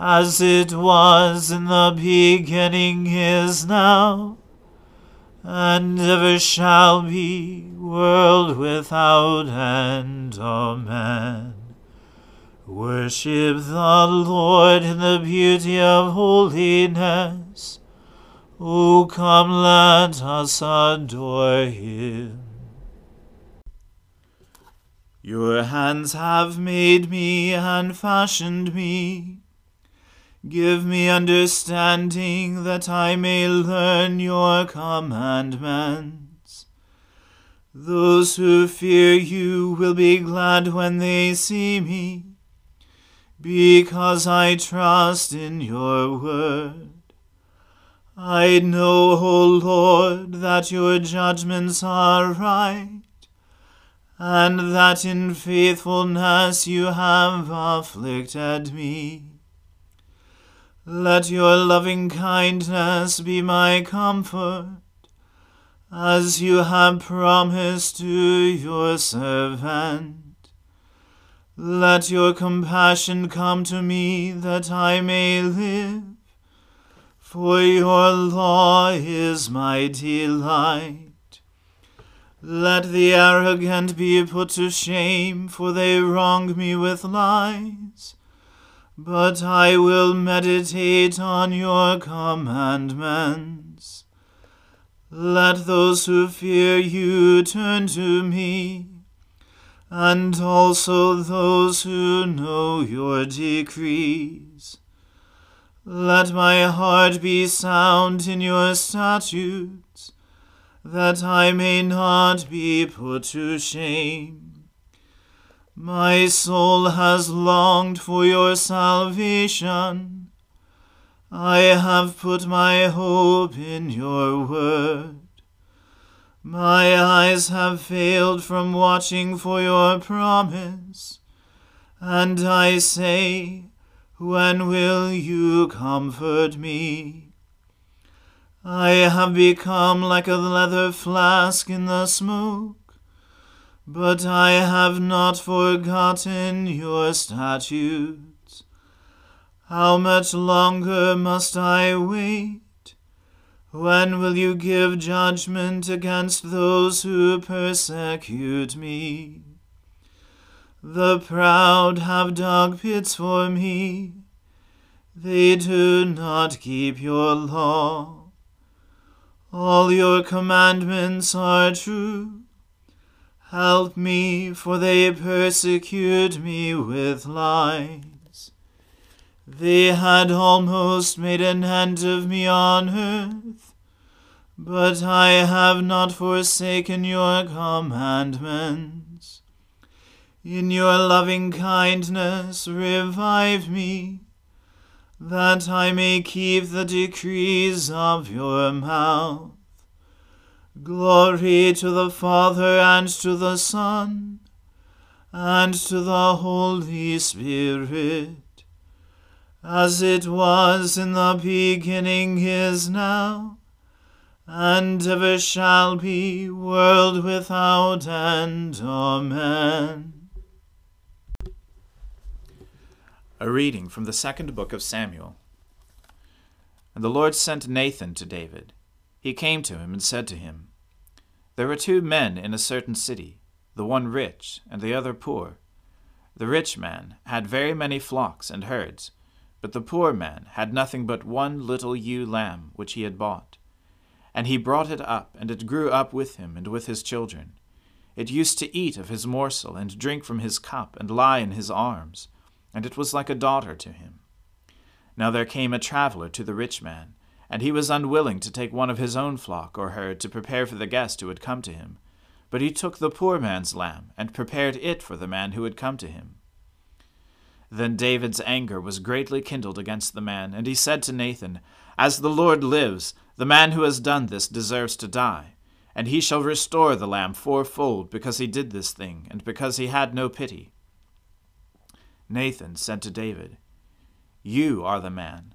as it was in the beginning is now, and ever shall be, world without end. Amen. Worship the Lord in the beauty of holiness. O come, let us adore him. Your hands have made me and fashioned me. Give me understanding that I may learn your commandments. Those who fear you will be glad when they see me, because I trust in your word. I know, O Lord, that your judgments are right, and that in faithfulness you have afflicted me. Let your loving kindness be my comfort, as you have promised to your servant. Let your compassion come to me that I may live, for your law is my delight. Let the arrogant be put to shame, for they wrong me with lies but I will meditate on your commandments. Let those who fear you turn to me, and also those who know your decrees. Let my heart be sound in your statutes, that I may not be put to shame. My soul has longed for your salvation. I have put my hope in your word. My eyes have failed from watching for your promise. And I say, When will you comfort me? I have become like a leather flask in the smoke, but I have not forgotten your statutes. How much longer must I wait? When will you give judgment against those who persecute me? The proud have dug pits for me. They do not keep your law. All your commandments are true. Help me, for they persecute me with lies. They had almost made an end of me on earth, but I have not forsaken your commandments. In your loving kindness revive me, that I may keep the decrees of your mouth. Glory to the Father and to the Son and to the Holy Spirit as it was in the beginning is now, and ever shall be, world without end. Amen. A reading from the second book of Samuel. And the Lord sent Nathan to David. He came to him and said to him, There were two men in a certain city, the one rich and the other poor. The rich man had very many flocks and herds but the poor man had nothing but one little ewe lamb which he had bought. And he brought it up, and it grew up with him and with his children. It used to eat of his morsel, and drink from his cup, and lie in his arms, and it was like a daughter to him. Now there came a traveller to the rich man, and he was unwilling to take one of his own flock or herd to prepare for the guest who had come to him. But he took the poor man's lamb, and prepared it for the man who had come to him. Then David's anger was greatly kindled against the man, and he said to Nathan, As the Lord lives, the man who has done this deserves to die. And he shall restore the lamb fourfold, because he did this thing, and because he had no pity. Nathan said to David, You are the man.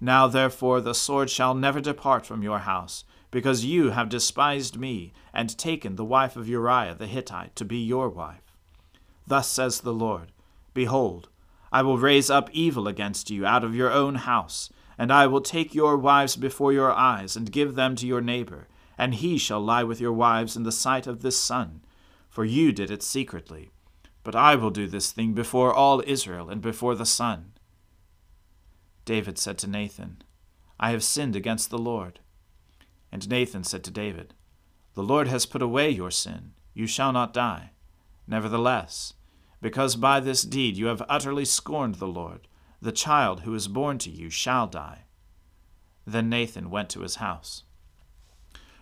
Now therefore the sword shall never depart from your house, because you have despised me, and taken the wife of Uriah the Hittite to be your wife. Thus says the Lord Behold, I will raise up evil against you out of your own house, and I will take your wives before your eyes, and give them to your neighbor, and he shall lie with your wives in the sight of this sun, for you did it secretly. But I will do this thing before all Israel and before the sun. David said to Nathan, I have sinned against the Lord. And Nathan said to David, The Lord has put away your sin. You shall not die. Nevertheless, because by this deed you have utterly scorned the Lord, the child who is born to you shall die. Then Nathan went to his house.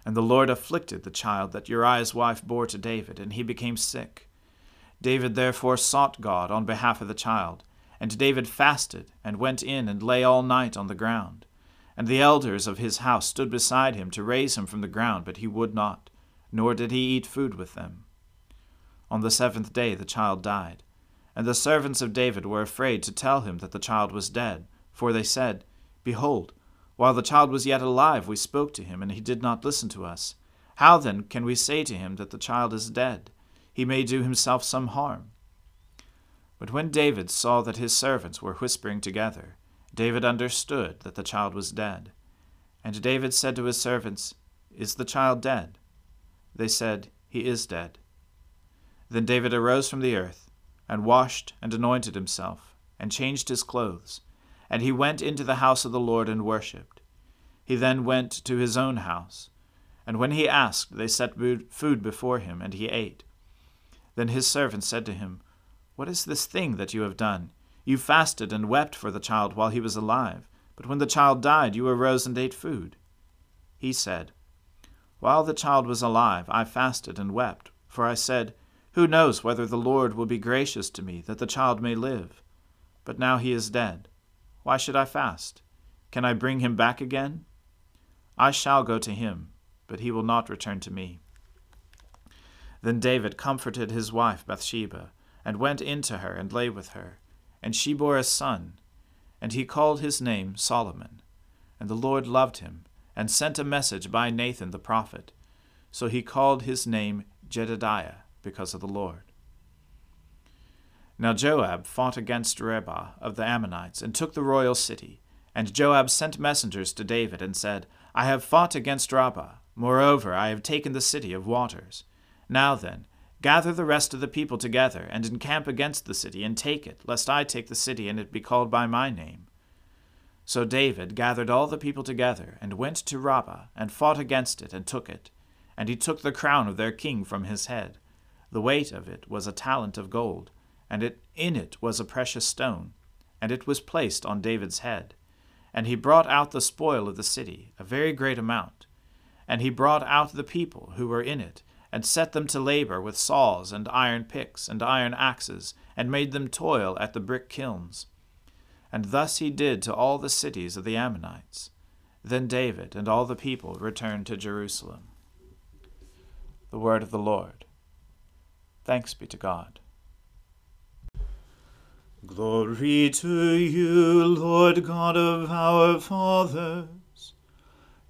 And the Lord afflicted the child that Uriah's wife bore to David, and he became sick. David therefore sought God on behalf of the child, and David fasted, and went in and lay all night on the ground. And the elders of his house stood beside him to raise him from the ground, but he would not, nor did he eat food with them. On the seventh day the child died. And the servants of David were afraid to tell him that the child was dead, for they said, Behold, while the child was yet alive, we spoke to him, and he did not listen to us. How then can we say to him that the child is dead? He may do himself some harm. But when David saw that his servants were whispering together, David understood that the child was dead. And David said to his servants, Is the child dead? They said, He is dead. Then David arose from the earth, and washed and anointed himself, and changed his clothes, and he went into the house of the Lord and worshipped. He then went to his own house, and when he asked, they set food before him, and he ate. Then his servants said to him, What is this thing that you have done? You fasted and wept for the child while he was alive, but when the child died, you arose and ate food. He said, While the child was alive, I fasted and wept, for I said, Who knows whether the Lord will be gracious to me that the child may live? But now he is dead. Why should I fast? Can I bring him back again? I shall go to him, but he will not return to me. Then David comforted his wife Bathsheba, and went in to her and lay with her. And she bore a son, and he called his name Solomon. And the Lord loved him, and sent a message by Nathan the prophet. So he called his name Jedediah, because of the Lord. Now Joab fought against Rabbah of the Ammonites, and took the royal city. And Joab sent messengers to David, and said, I have fought against Rabbah. Moreover, I have taken the city of waters. Now then, gather the rest of the people together, and encamp against the city, and take it, lest I take the city, and it be called by my name. So David gathered all the people together, and went to Rabbah, and fought against it, and took it. And he took the crown of their king from his head. The weight of it was a talent of gold, and it, in it was a precious stone, and it was placed on David's head. And he brought out the spoil of the city, a very great amount. And he brought out the people who were in it, and set them to labor with saws and iron picks and iron axes, and made them toil at the brick kilns. And thus he did to all the cities of the Ammonites. Then David and all the people returned to Jerusalem. The word of the Lord. Thanks be to God. Glory to you, Lord God of our fathers.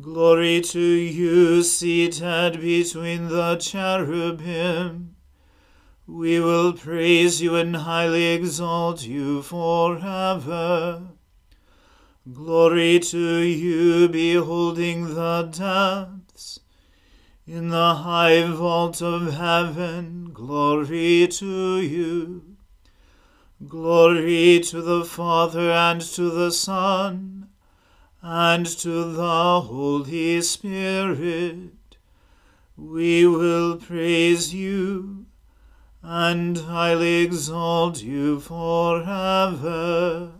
Glory to you, seated between the cherubim. We will praise you and highly exalt you forever. Glory to you, beholding the depths. In the high vault of heaven, glory to you. Glory to the Father and to the Son and to the Holy Spirit. We will praise you and highly exalt you forever.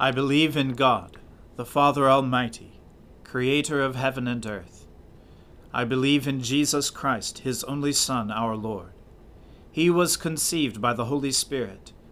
I believe in God, the Father Almighty, creator of heaven and earth. I believe in Jesus Christ, his only Son, our Lord. He was conceived by the Holy Spirit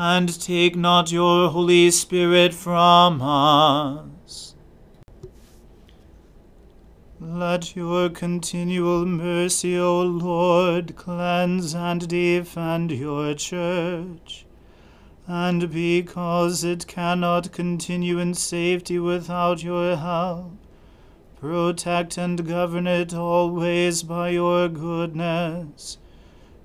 and take not your Holy Spirit from us. Let your continual mercy, O Lord, cleanse and defend your church and because it cannot continue in safety without your help, protect and govern it always by your goodness.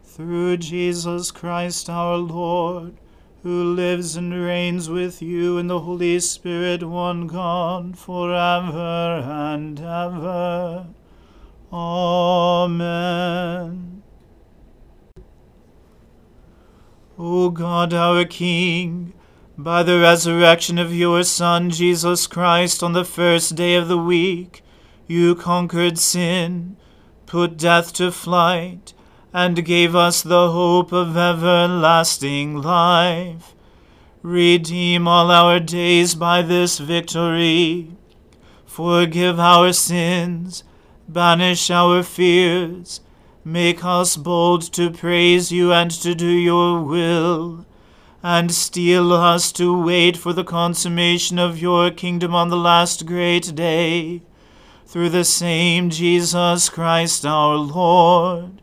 Through Jesus Christ our Lord, who lives and reigns with you in the Holy Spirit, one God, for ever and ever. Amen. O God our King, by the resurrection of your Son Jesus Christ on the first day of the week, you conquered sin, put death to flight, and gave us the hope of everlasting life. Redeem all our days by this victory. Forgive our sins, banish our fears, Make us bold to praise you and to do your will, and steel us to wait for the consummation of your kingdom on the last great day, through the same Jesus Christ our Lord.